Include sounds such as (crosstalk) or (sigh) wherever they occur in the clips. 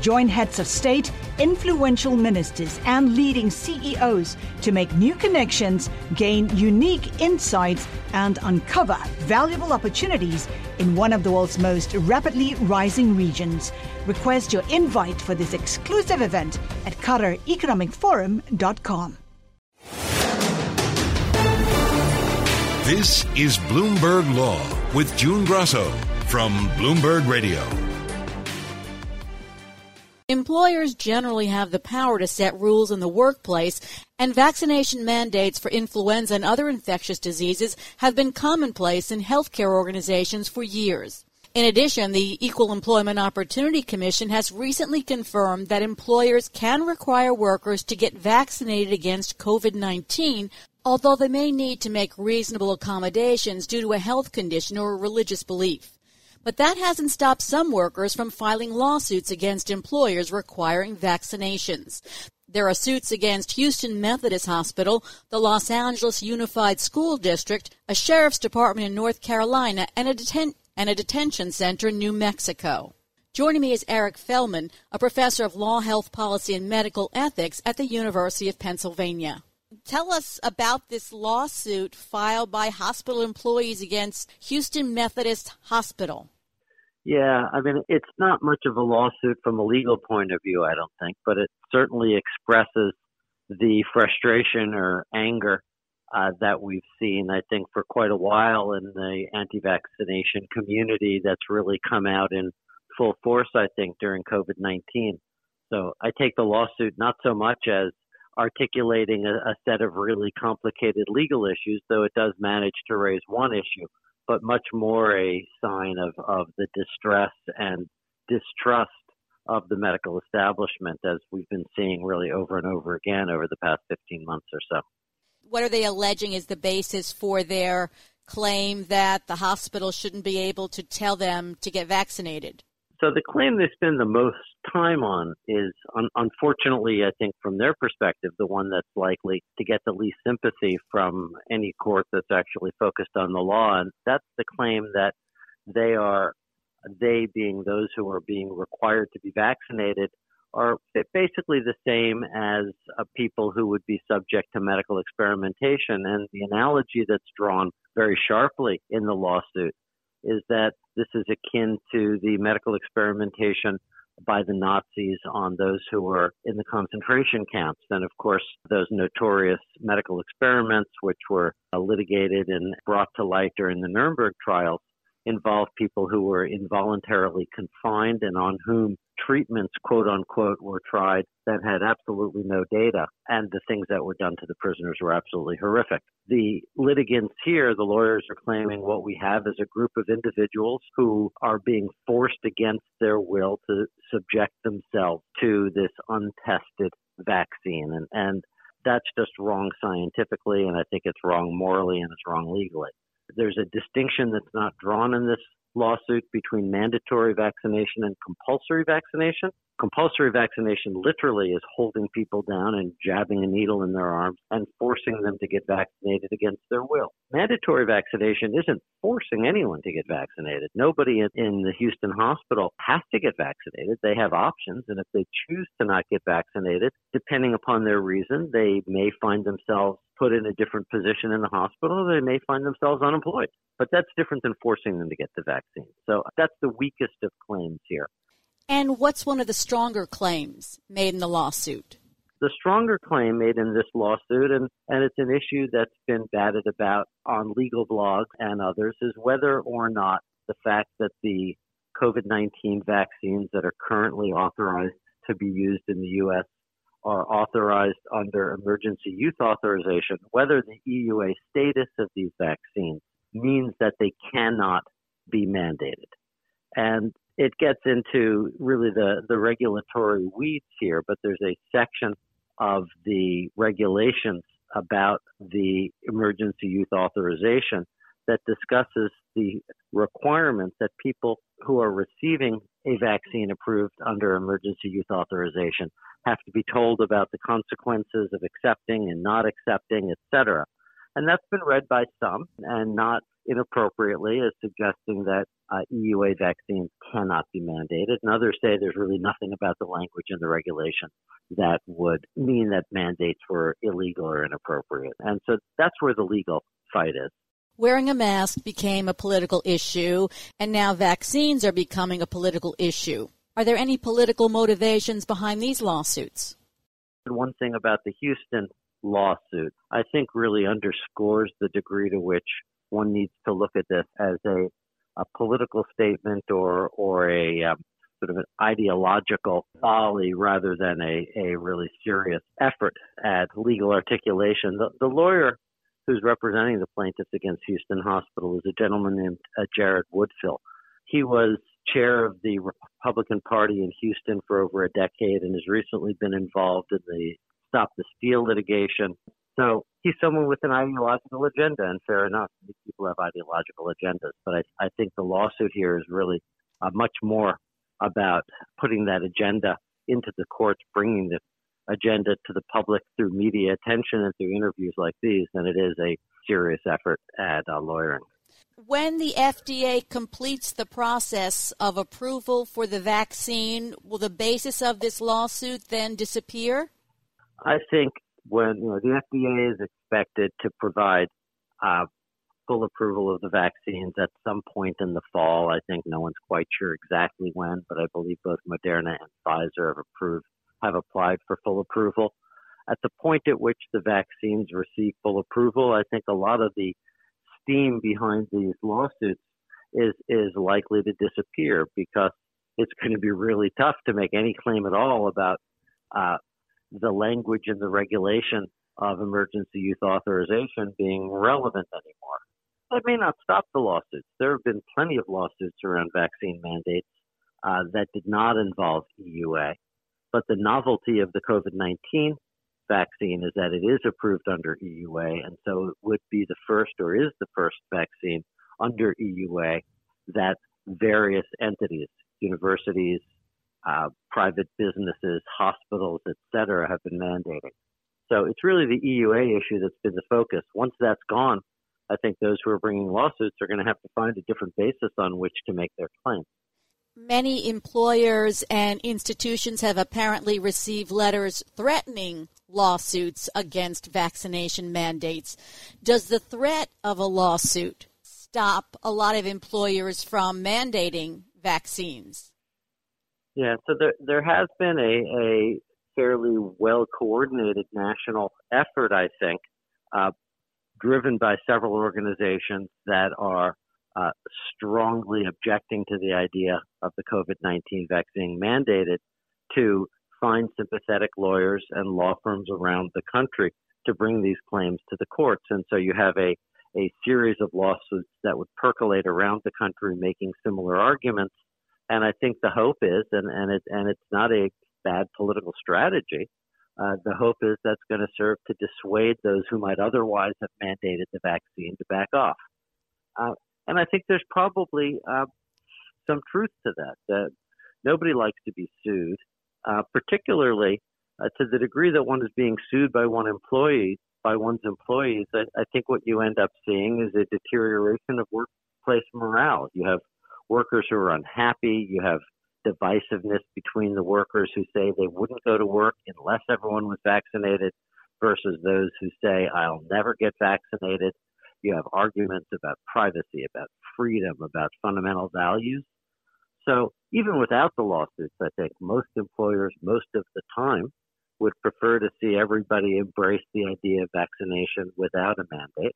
Join heads of state, influential ministers, and leading CEOs to make new connections, gain unique insights, and uncover valuable opportunities in one of the world's most rapidly rising regions. Request your invite for this exclusive event at QatarEconomicForum.com. This is Bloomberg Law with June Grasso from Bloomberg Radio. Employers generally have the power to set rules in the workplace, and vaccination mandates for influenza and other infectious diseases have been commonplace in healthcare organizations for years. In addition, the Equal Employment Opportunity Commission has recently confirmed that employers can require workers to get vaccinated against COVID 19 although they may need to make reasonable accommodations due to a health condition or a religious belief. But that hasn't stopped some workers from filing lawsuits against employers requiring vaccinations. There are suits against Houston Methodist Hospital, the Los Angeles Unified School District, a sheriff's department in North Carolina, and a, deten- and a detention center in New Mexico. Joining me is Eric Feldman, a professor of law, health policy, and medical ethics at the University of Pennsylvania tell us about this lawsuit filed by hospital employees against Houston Methodist Hospital. Yeah, I mean, it's not much of a lawsuit from a legal point of view, I don't think, but it certainly expresses the frustration or anger uh, that we've seen, I think, for quite a while in the anti vaccination community that's really come out in full force, I think, during COVID 19. So I take the lawsuit not so much as articulating a, a set of really complicated legal issues, though it does manage to raise one issue, but much more a sign of, of the distress and distrust of the medical establishment as we've been seeing really over and over again over the past 15 months or so. What are they alleging is the basis for their claim that the hospital shouldn't be able to tell them to get vaccinated? So the claim they spend the most time on is, un- unfortunately, I think from their perspective, the one that's likely to get the least sympathy from any court that's actually focused on the law. And that's the claim that they are, they being those who are being required to be vaccinated, are basically the same as uh, people who would be subject to medical experimentation. And the analogy that's drawn very sharply in the lawsuit is that this is akin to the medical experimentation by the Nazis on those who were in the concentration camps. And of course, those notorious medical experiments, which were uh, litigated and brought to light during the Nuremberg trials, involved people who were involuntarily confined and on whom treatments, quote unquote, were tried that had absolutely no data. And the things that were done to the prisoners were absolutely horrific. The litigants here, the lawyers are claiming what we have is a group of individuals who are being forced against their will to subject themselves to this untested vaccine. And, and that's just wrong scientifically, and I think it's wrong morally and it's wrong legally. There's a distinction that's not drawn in this lawsuit between mandatory vaccination and compulsory vaccination. Compulsory vaccination literally is holding people down and jabbing a needle in their arms and forcing them to get vaccinated against their will. Mandatory vaccination isn't forcing anyone to get vaccinated. Nobody in the Houston hospital has to get vaccinated. They have options, and if they choose to not get vaccinated, depending upon their reason, they may find themselves put in a different position in the hospital. They may find themselves unemployed. But that's different than forcing them to get the vaccine. So that's the weakest of claims here. And what's one of the stronger claims made in the lawsuit? The stronger claim made in this lawsuit, and, and it's an issue that's been batted about on legal blogs and others, is whether or not the fact that the COVID 19 vaccines that are currently authorized to be used in the U.S. are authorized under emergency use authorization, whether the EUA status of these vaccines means that they cannot be mandated. And it gets into really the, the regulatory weeds here, but there's a section of the regulations about the emergency use authorization that discusses the requirement that people who are receiving a vaccine approved under emergency use authorization have to be told about the consequences of accepting and not accepting, et cetera. And that's been read by some and not inappropriately as suggesting that uh, EUA vaccines cannot be mandated. And others say there's really nothing about the language in the regulation that would mean that mandates were illegal or inappropriate. And so that's where the legal fight is. Wearing a mask became a political issue, and now vaccines are becoming a political issue. Are there any political motivations behind these lawsuits? One thing about the Houston lawsuit, I think really underscores the degree to which one needs to look at this as a, a political statement or or a um, sort of an ideological folly rather than a, a really serious effort at legal articulation. The, the lawyer who's representing the plaintiffs against Houston Hospital is a gentleman named uh, Jared Woodfill. He was chair of the Republican Party in Houston for over a decade and has recently been involved in the Stop the Steal litigation. So he's someone with an ideological agenda, and fair enough, people have ideological agendas. But I, I think the lawsuit here is really uh, much more about putting that agenda into the courts, bringing the agenda to the public through media attention and through interviews like these than it is a serious effort at uh, lawyering. When the FDA completes the process of approval for the vaccine, will the basis of this lawsuit then disappear? I think when you know the FDA is expected to provide uh, full approval of the vaccines at some point in the fall. I think no one's quite sure exactly when, but I believe both Moderna and Pfizer have approved have applied for full approval. At the point at which the vaccines receive full approval, I think a lot of the steam behind these lawsuits is is likely to disappear because it's going to be really tough to make any claim at all about uh, the language and the regulation of emergency use authorization being relevant anymore. That may not stop the lawsuits. There have been plenty of lawsuits around vaccine mandates uh, that did not involve EUA. But the novelty of the COVID 19 vaccine is that it is approved under EUA, and so it would be the first or is the first vaccine under EUA that various entities, universities, uh, private businesses, hospitals, et cetera, have been mandating. So it's really the EUA issue that's been the focus. Once that's gone, I think those who are bringing lawsuits are going to have to find a different basis on which to make their claim. Many employers and institutions have apparently received letters threatening lawsuits against vaccination mandates. Does the threat of a lawsuit stop a lot of employers from mandating vaccines? Yeah, so there there has been a, a fairly well coordinated national effort, I think, uh, driven by several organizations that are uh, strongly objecting to the idea of the COVID 19 vaccine mandated to find sympathetic lawyers and law firms around the country to bring these claims to the courts. And so you have a, a series of lawsuits that would percolate around the country making similar arguments and I think the hope is, and and it and it's not a bad political strategy. Uh, the hope is that's going to serve to dissuade those who might otherwise have mandated the vaccine to back off. Uh, and I think there's probably uh, some truth to that. That nobody likes to be sued, uh, particularly uh, to the degree that one is being sued by one employee by one's employees. I, I think what you end up seeing is a deterioration of workplace morale. You have workers who are unhappy. You have divisiveness between the workers who say they wouldn't go to work unless everyone was vaccinated versus those who say, I'll never get vaccinated. You have arguments about privacy, about freedom, about fundamental values. So even without the lawsuits, I think most employers, most of the time, would prefer to see everybody embrace the idea of vaccination without a mandate.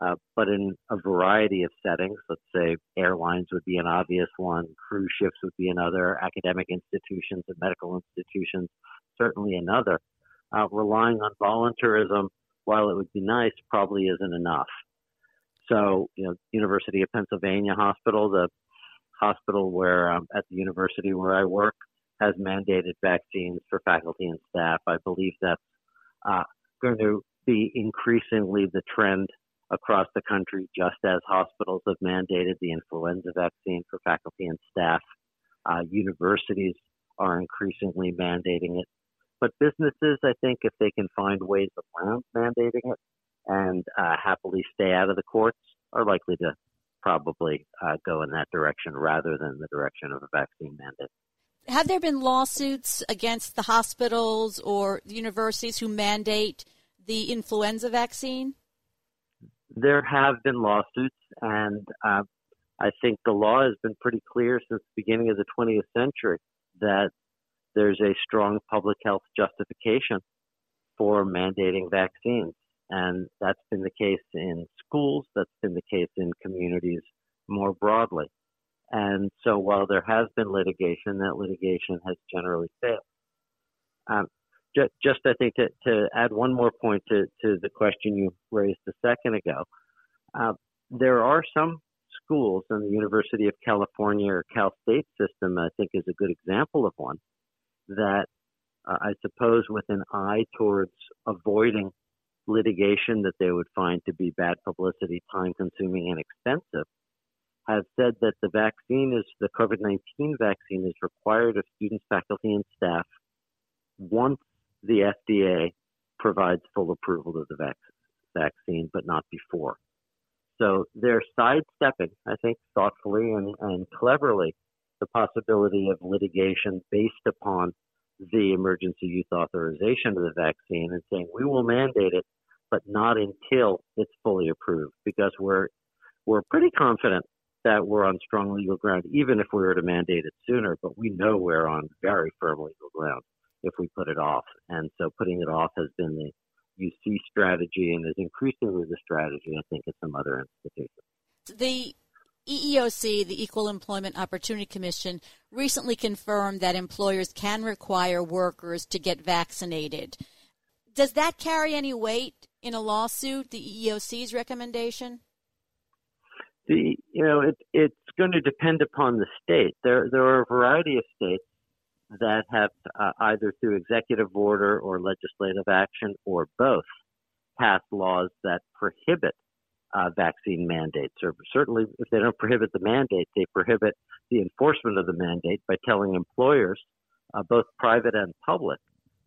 Uh, but in a variety of settings, let's say airlines would be an obvious one, cruise ships would be another, academic institutions and medical institutions certainly another. Uh, relying on voluntarism, while it would be nice, probably isn't enough. So, you know, University of Pennsylvania Hospital, the hospital where um, at the university where I work, has mandated vaccines for faculty and staff. I believe that's uh, going to be increasingly the trend across the country, just as hospitals have mandated the influenza vaccine for faculty and staff. Uh, universities are increasingly mandating it. But businesses, I think, if they can find ways around mandating it and uh, happily stay out of the courts, are likely to probably uh, go in that direction rather than the direction of a vaccine mandate. Have there been lawsuits against the hospitals or the universities who mandate the influenza vaccine? There have been lawsuits, and uh, I think the law has been pretty clear since the beginning of the 20th century that there's a strong public health justification for mandating vaccines. And that's been the case in schools, that's been the case in communities more broadly. And so while there has been litigation, that litigation has generally failed. Um, just, just I think to, to add one more point to, to the question you raised a second ago, uh, there are some schools, and the University of California or Cal State system, I think, is a good example of one that uh, I suppose with an eye towards avoiding litigation that they would find to be bad publicity, time consuming, and expensive, have said that the vaccine is the COVID 19 vaccine is required of students, faculty, and staff once the FDA provides full approval of the vac- vaccine, but not before. So they're sidestepping, I think, thoughtfully and, and cleverly the possibility of litigation based upon the emergency use authorization of the vaccine and saying we will mandate it, but not until it's fully approved because we're we're pretty confident that we're on strong legal ground, even if we were to mandate it sooner. But we know we're on very firm legal ground if we put it off. And so putting it off has been the UC strategy and is increasingly the strategy, I think, at some other institutions. The EEOC, the Equal Employment Opportunity Commission, recently confirmed that employers can require workers to get vaccinated. Does that carry any weight in a lawsuit, the EEOC's recommendation? The you know it, it's going to depend upon the state. There there are a variety of states that have uh, either through executive order or legislative action or both passed laws that prohibit uh, vaccine mandates, or certainly if they don't prohibit the mandate, they prohibit the enforcement of the mandate by telling employers, uh, both private and public,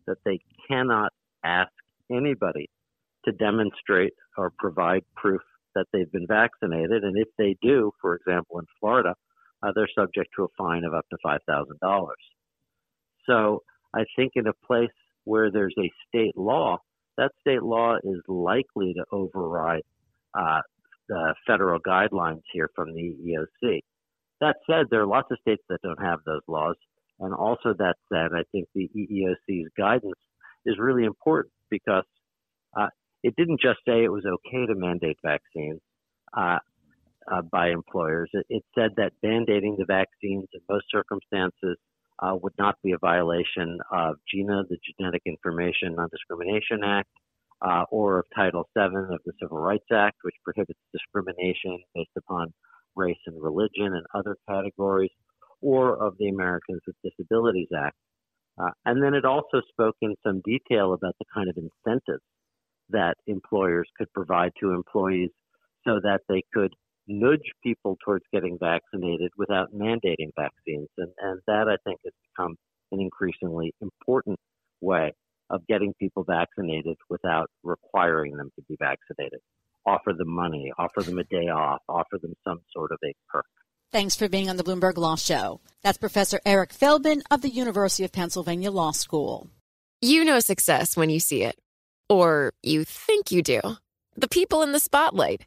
that they cannot ask anybody to demonstrate or provide proof that they've been vaccinated. And if they do, for example, in Florida, uh, they're subject to a fine of up to $5,000. So I think in a place where there's a state law, that state law is likely to override uh, the federal guidelines here from the EEOC. That said, there are lots of states that don't have those laws. And also that said, I think the EEOC's guidance is really important because uh, it didn't just say it was okay to mandate vaccines uh, uh, by employers. It, it, said that mandating the vaccines in most circumstances uh, would not be a violation of GINA, the Genetic Information Non-Discrimination Act, uh, or of Title VII of the Civil Rights Act, which prohibits discrimination based upon race and religion and other categories, or of the Americans with Disabilities Act. Uh, and then it also spoke in some detail about the kind of incentives that employers could provide to employees so that they could nudge people towards getting vaccinated without mandating vaccines. And, and that, I think, has become an increasingly important way of getting people vaccinated without requiring them to be vaccinated. Offer them money, offer them a day off, offer them some sort of a perk. Thanks for being on the Bloomberg Law Show. That's Professor Eric Feldman of the University of Pennsylvania Law School. You know success when you see it, or you think you do. The people in the spotlight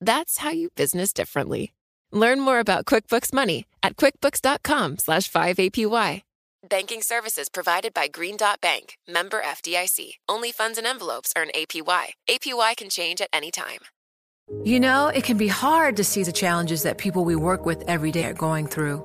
That's how you business differently. Learn more about QuickBooks Money at quickbooks.com/5APY. Banking services provided by Green Dot Bank, member FDIC. Only funds and envelopes earn APY. APY can change at any time. You know, it can be hard to see the challenges that people we work with every day are going through.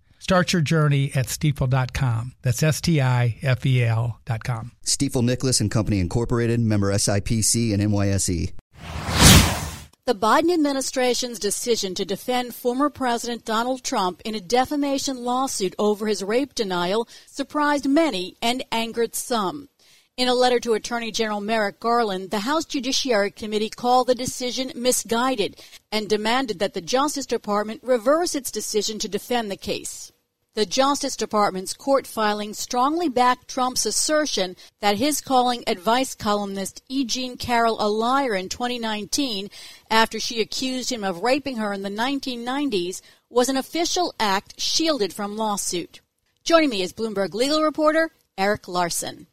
Start your journey at stifel.com. That's S T I F E L.com. Stifel Nicolaus and Company Incorporated, member SIPC and NYSE. The Biden administration's decision to defend former President Donald Trump in a defamation lawsuit over his rape denial surprised many and angered some. In a letter to Attorney General Merrick Garland, the House Judiciary Committee called the decision misguided and demanded that the Justice Department reverse its decision to defend the case. The Justice Department's court filing strongly backed Trump's assertion that his calling advice columnist E. Jean Carroll a liar in 2019 after she accused him of raping her in the 1990s was an official act shielded from lawsuit. Joining me is Bloomberg legal reporter Eric Larson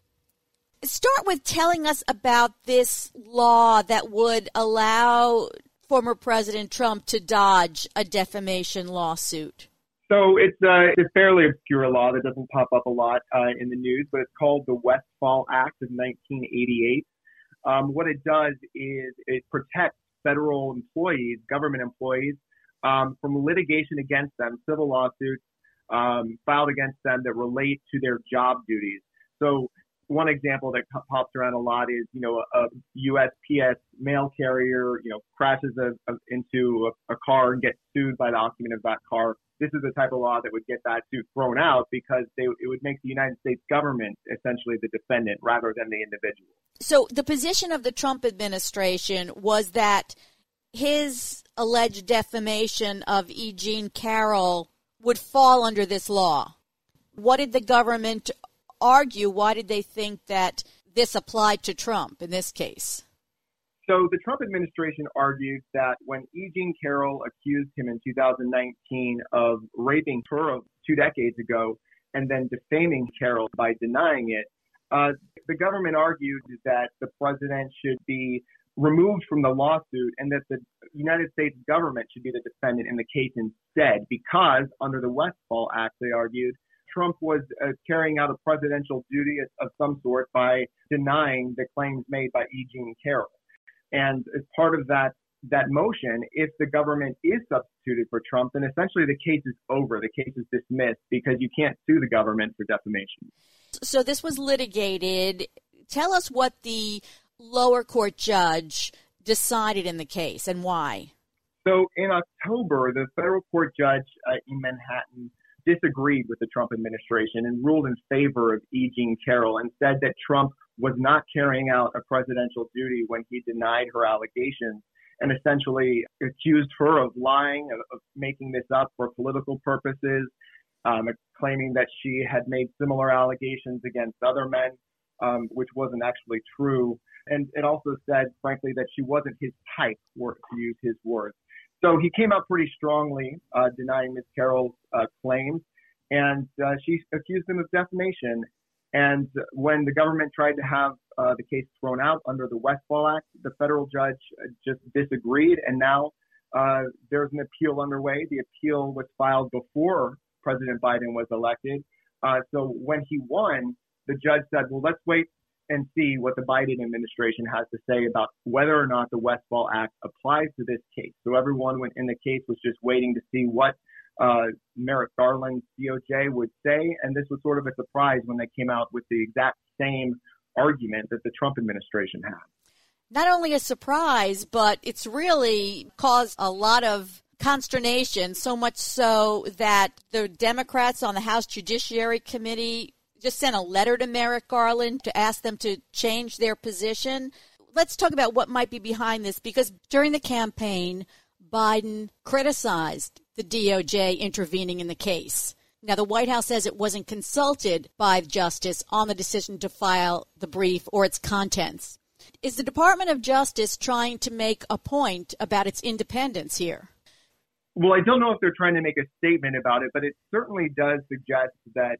start with telling us about this law that would allow former President Trump to dodge a defamation lawsuit? So it's a, uh, it's fairly obscure law that doesn't pop up a lot uh, in the news, but it's called the Westfall Act of 1988. Um, what it does is it protects federal employees, government employees, um, from litigation against them, civil lawsuits um, filed against them that relate to their job duties. So one example that pops around a lot is, you know, a, USPS mail carrier, you know, crashes a, a, into a, car and gets sued by the occupant of that car. This is the type of law that would get that suit thrown out because they, it would make the United States government essentially the defendant rather than the individual. So the position of the Trump administration was that his alleged defamation of E. Jean Carroll would fall under this law. What did the government argue why did they think that this applied to Trump in this case? So the Trump administration argued that when E. Jean Carroll accused him in 2019 of raping her two decades ago and then defaming Carroll by denying it, uh, the government argued that the president should be removed from the lawsuit and that the United States government should be the defendant in the case instead because under the Westfall Act, they argued, Trump was uh, carrying out a presidential duty of, of, some sort by denying the claims made by E. Jean Carroll. And as part of that that motion, if the government is substituted for Trump, then essentially the case is over. The case is dismissed because you can't sue the government for defamation. So this was litigated. Tell us what the lower court judge decided in the case and why. So in October, the federal court judge uh, in Manhattan disagreed with the Trump administration and ruled in favor of E. Jean Carroll and said that Trump was not carrying out a presidential duty when he denied her allegations and essentially accused her of lying, of, of making this up for political purposes, um, claiming that she had made similar allegations against other men, um, which wasn't actually true. And it also said, frankly, that she wasn't his type, to use his words. So he came out pretty strongly uh, denying Ms. Carroll's uh, claims, and uh, she accused him of defamation. And when the government tried to have uh, the case thrown out under the Westfall Act, the federal judge uh, just disagreed, and now uh, there's an appeal underway. The appeal was filed before President Biden was elected. so when he won, the judge said, well, let's wait and see what the Biden administration has to say about whether or not the Westfall Act applies to this case. So everyone in the case was just waiting to see what uh, Merrick Garland's DOJ would say, and this was sort of a surprise when they came out with the exact same argument that the Trump administration had. Not only a surprise, but it's really caused a lot of consternation, so much so that the Democrats on the House Judiciary Committee just sent a letter to Merrick Garland to ask them to change their position. Let's talk about what might be behind this because during the campaign, Biden criticized the DOJ intervening in the case. Now, the White House says it wasn't consulted by Justice on the decision to file the brief or its contents. Is the Department of Justice trying to make a point about its independence here? Well, I don't know if they're trying to make a statement about it, but it certainly does suggest that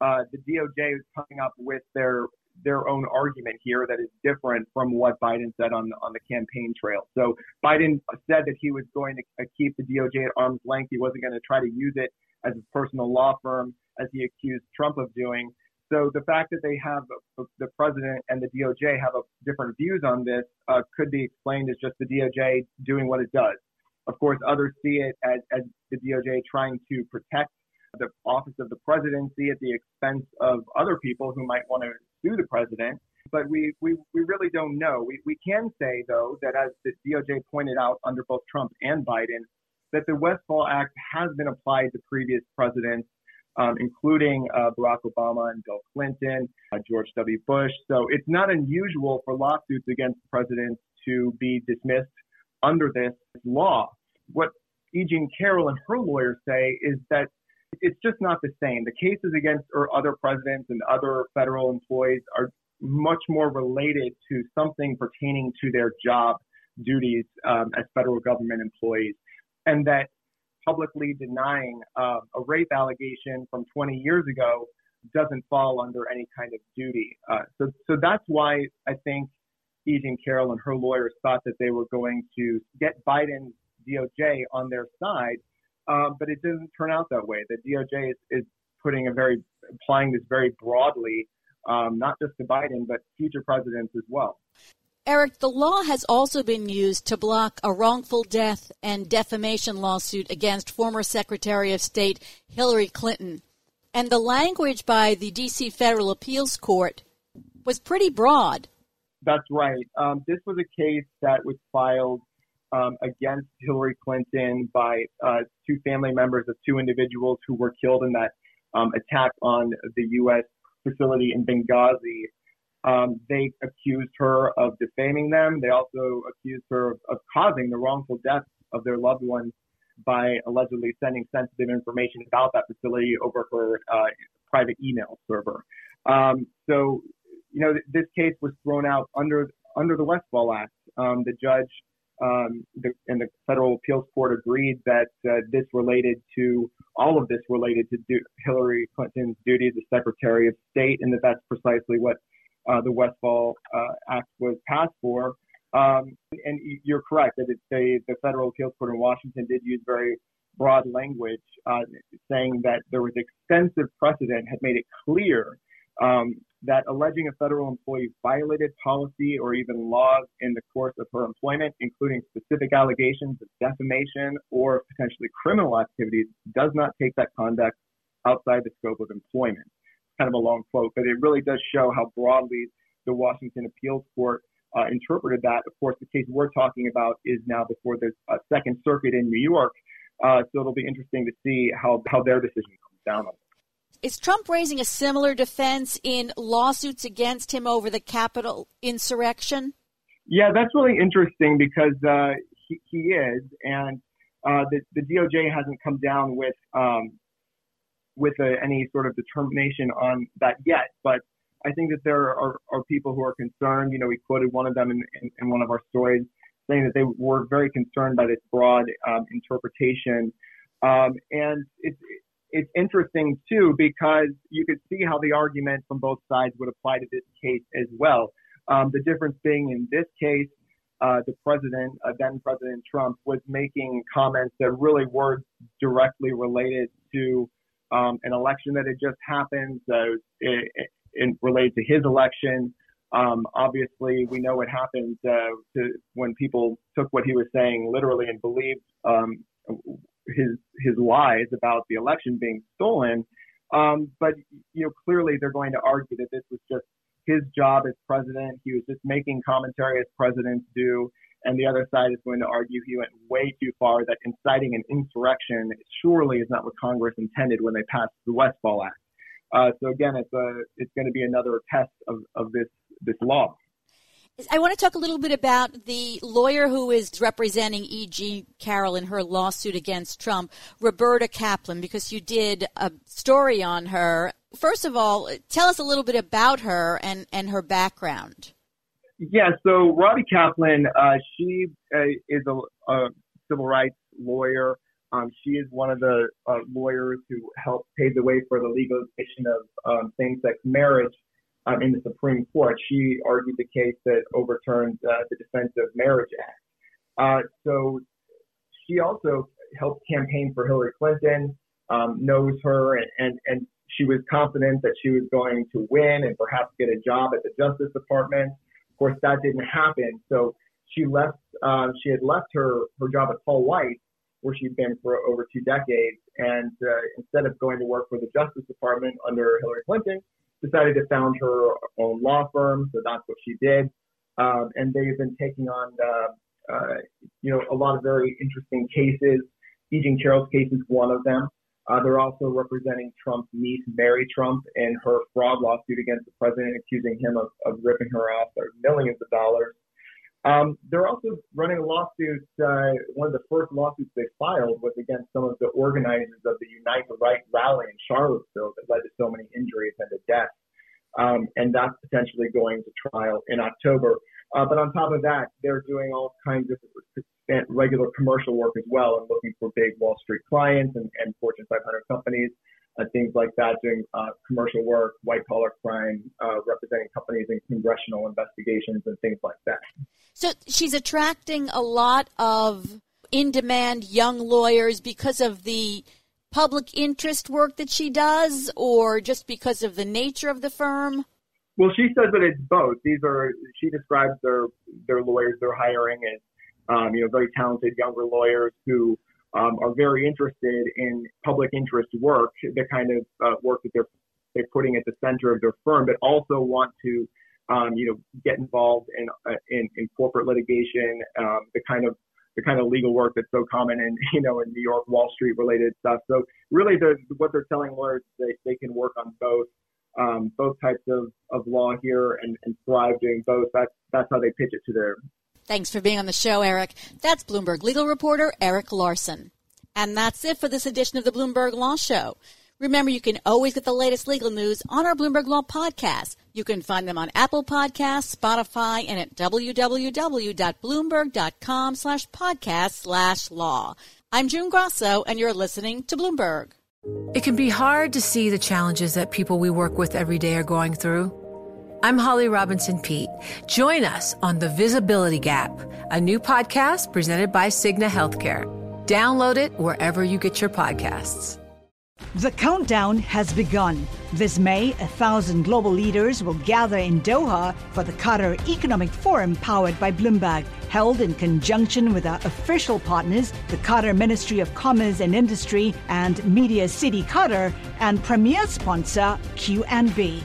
uh, the DOJ is coming up with their their own argument here that is different from what Biden said on on the campaign trail. So Biden said that he was going to uh, keep the DOJ at arm's length. He wasn't going to try to use it as a personal law firm as he accused Trump of doing. So the fact that they have uh, the president and the DOJ have different views on this uh, could be explained as just the DOJ doing what it does. Of course, others see it as, as the DOJ trying to protect the office of the presidency at the expense of other people who might want to sue the president. But we, we, we really don't know. We, we can say, though, that as the DOJ pointed out under both Trump and Biden, that the Westfall Act has been applied to previous presidents, um, including uh, Barack Obama and Bill Clinton, uh, George W. Bush. So it's not unusual for lawsuits against presidents to be dismissed under this law. What E. Jean Carroll and her lawyers say is that it's just not the same. The cases against or other presidents and other federal employees are much more related to something pertaining to their job duties um, as federal government employees, and that publicly denying uh, a rape allegation from 20 years ago doesn't fall under any kind of duty. Uh, so, so that's why I think E. Jean Carroll and her lawyers thought that they were going to get Biden's DOJ on their side um, but it didn't turn out that way. The DOJ is, is putting a very applying this very broadly, um, not just to Biden but future presidents as well. Eric, the law has also been used to block a wrongful death and defamation lawsuit against former Secretary of State Hillary Clinton. And the language by the D.C. Federal Appeals Court was pretty broad. That's right. Um, this was a case that was filed um, against Hillary Clinton by uh, two family members of two individuals who were killed in that um, attack on the U.S. facility in Benghazi. Um, they accused her of defaming them. They also accused her of, of causing the wrongful death of their loved ones by allegedly sending sensitive information about that facility over her uh, private email server. Um, so, you know, th- this case was thrown out under under the Westfall Act. Um, the judge um, the, and the federal appeals court agreed that uh, this related to all of this related to do, Hillary Clinton's duty as Secretary of State, and that that's precisely what uh, the Westfall uh, Act was passed for. Um, and you're correct that it's a, the federal appeals court in Washington did use very broad language, uh, saying that there was extensive precedent had made it clear um, that alleging a federal employee violated policy or even laws in the course of her employment, including specific allegations of defamation or potentially criminal activities, does not take that conduct outside the scope of employment. Kind of a long quote, but it really does show how broadly the Washington Appeals Court uh, interpreted that. Of course, the case we're talking about is now before the uh, Second Circuit in New York, uh, so it'll be interesting to see how, how their decision comes down on it. Is Trump raising a similar defense in lawsuits against him over the Capitol insurrection? Yeah, that's really interesting because uh, he, he, is, and uh, the, the, DOJ hasn't come down with um, with a, any sort of determination on that yet. But I think that there are, are people who are concerned. You know, we quoted one of them in, in, in one of our stories saying that they were very concerned by this broad um, interpretation. Um, and it's it's interesting too because you could see how the argument from both sides would apply to this case as well. Um, the difference being in this case, uh, the president, uh, then President Trump, was making comments that really were directly related to um, an election that had just happened, uh, it, it related to his election. Um, obviously, we know what happened uh, to, when people took what he was saying literally and believed um, his his lies about the election being stolen. Um, but you know, clearly they're going to argue that this was just his job as president. He was just making commentary as presidents do. And the other side is going to argue he went way too far, that inciting an insurrection surely is not what Congress intended when they passed the Westfall Act. Uh, so again, it's a, it's going to be another test of, of this, this law. I want to talk a little bit about the lawyer who is representing E.G. Carroll in her lawsuit against Trump, Roberta Kaplan, because you did a story on her. First of all, tell us a little bit about her and, and her background. Yeah, so Robbie Kaplan, uh, she uh, is a, a, civil rights lawyer. Um, she is one of the uh, lawyers who helped pave the way for the legalization of um, same-sex marriage um, in the Supreme Court. She argued the case that overturned uh, the Defense of Marriage Act. Uh, so she also helped campaign for Hillary Clinton, um, knows her, and, and, and she was confident that she was going to win and perhaps get a job at the Justice Department. Of course, that didn't happen. So she left. Uh, she had left her her job at Paul Weiss, where she'd been for over two decades, and uh, instead of going to work for the Justice Department under Hillary Clinton, decided to found her own law firm. So that's what she did. Um, and they've been taking on, uh, uh, you know, a lot of very interesting cases. E. Jean Carroll's case is one of them. Uh, they're also representing Trump's niece, Mary Trump, in her fraud lawsuit against the president, accusing him of, of ripping her off for millions of dollars. Um, they're also running a lawsuit. Uh, one of the first lawsuits they filed was against some of the organizers of the Unite the Right rally in Charlottesville that led to so many injuries and to death. Um, and that's potentially going to trial in October. Uh, but on top of that, they're doing all kinds of regular commercial work as well and looking for big Wall Street clients and, and Fortune 500 companies uh, things like that, doing uh, commercial work, white collar crime, uh, representing companies in congressional investigations and things like that. So she's attracting a lot of in demand young lawyers because of the public interest work that she does or just because of the nature of the firm? Well, she says that it's both. These are she describes their their lawyers they're hiring as um, you know very talented younger lawyers who um, are very interested in public interest work, the kind of uh, work that they're they're putting at the center of their firm, but also want to um, you know get involved in, uh, in in corporate litigation, um, the kind of the kind of legal work that's so common in (laughs) you know in New York Wall Street related stuff. So really, what they're telling lawyers they they can work on both. Um, both types of, of law here and, and thrive doing both. That's that's how they pitch it to their Thanks for being on the show, Eric. That's Bloomberg legal reporter Eric Larson. And that's it for this edition of the Bloomberg Law Show. Remember, you can always get the latest legal news on our Bloomberg Law podcast. You can find them on Apple Podcasts, Spotify, and at www.bloomberg.com slash podcast slash law. I'm June Grasso, and you're listening to Bloomberg. It can be hard to see the challenges that people we work with every day are going through. I'm Holly Robinson Peete. Join us on The Visibility Gap, a new podcast presented by Cigna Healthcare. Download it wherever you get your podcasts. The countdown has begun. This May, a thousand global leaders will gather in Doha for the Qatar Economic Forum powered by Bloomberg, held in conjunction with our official partners, the Qatar Ministry of Commerce and Industry and Media City Qatar, and premier sponsor QNB.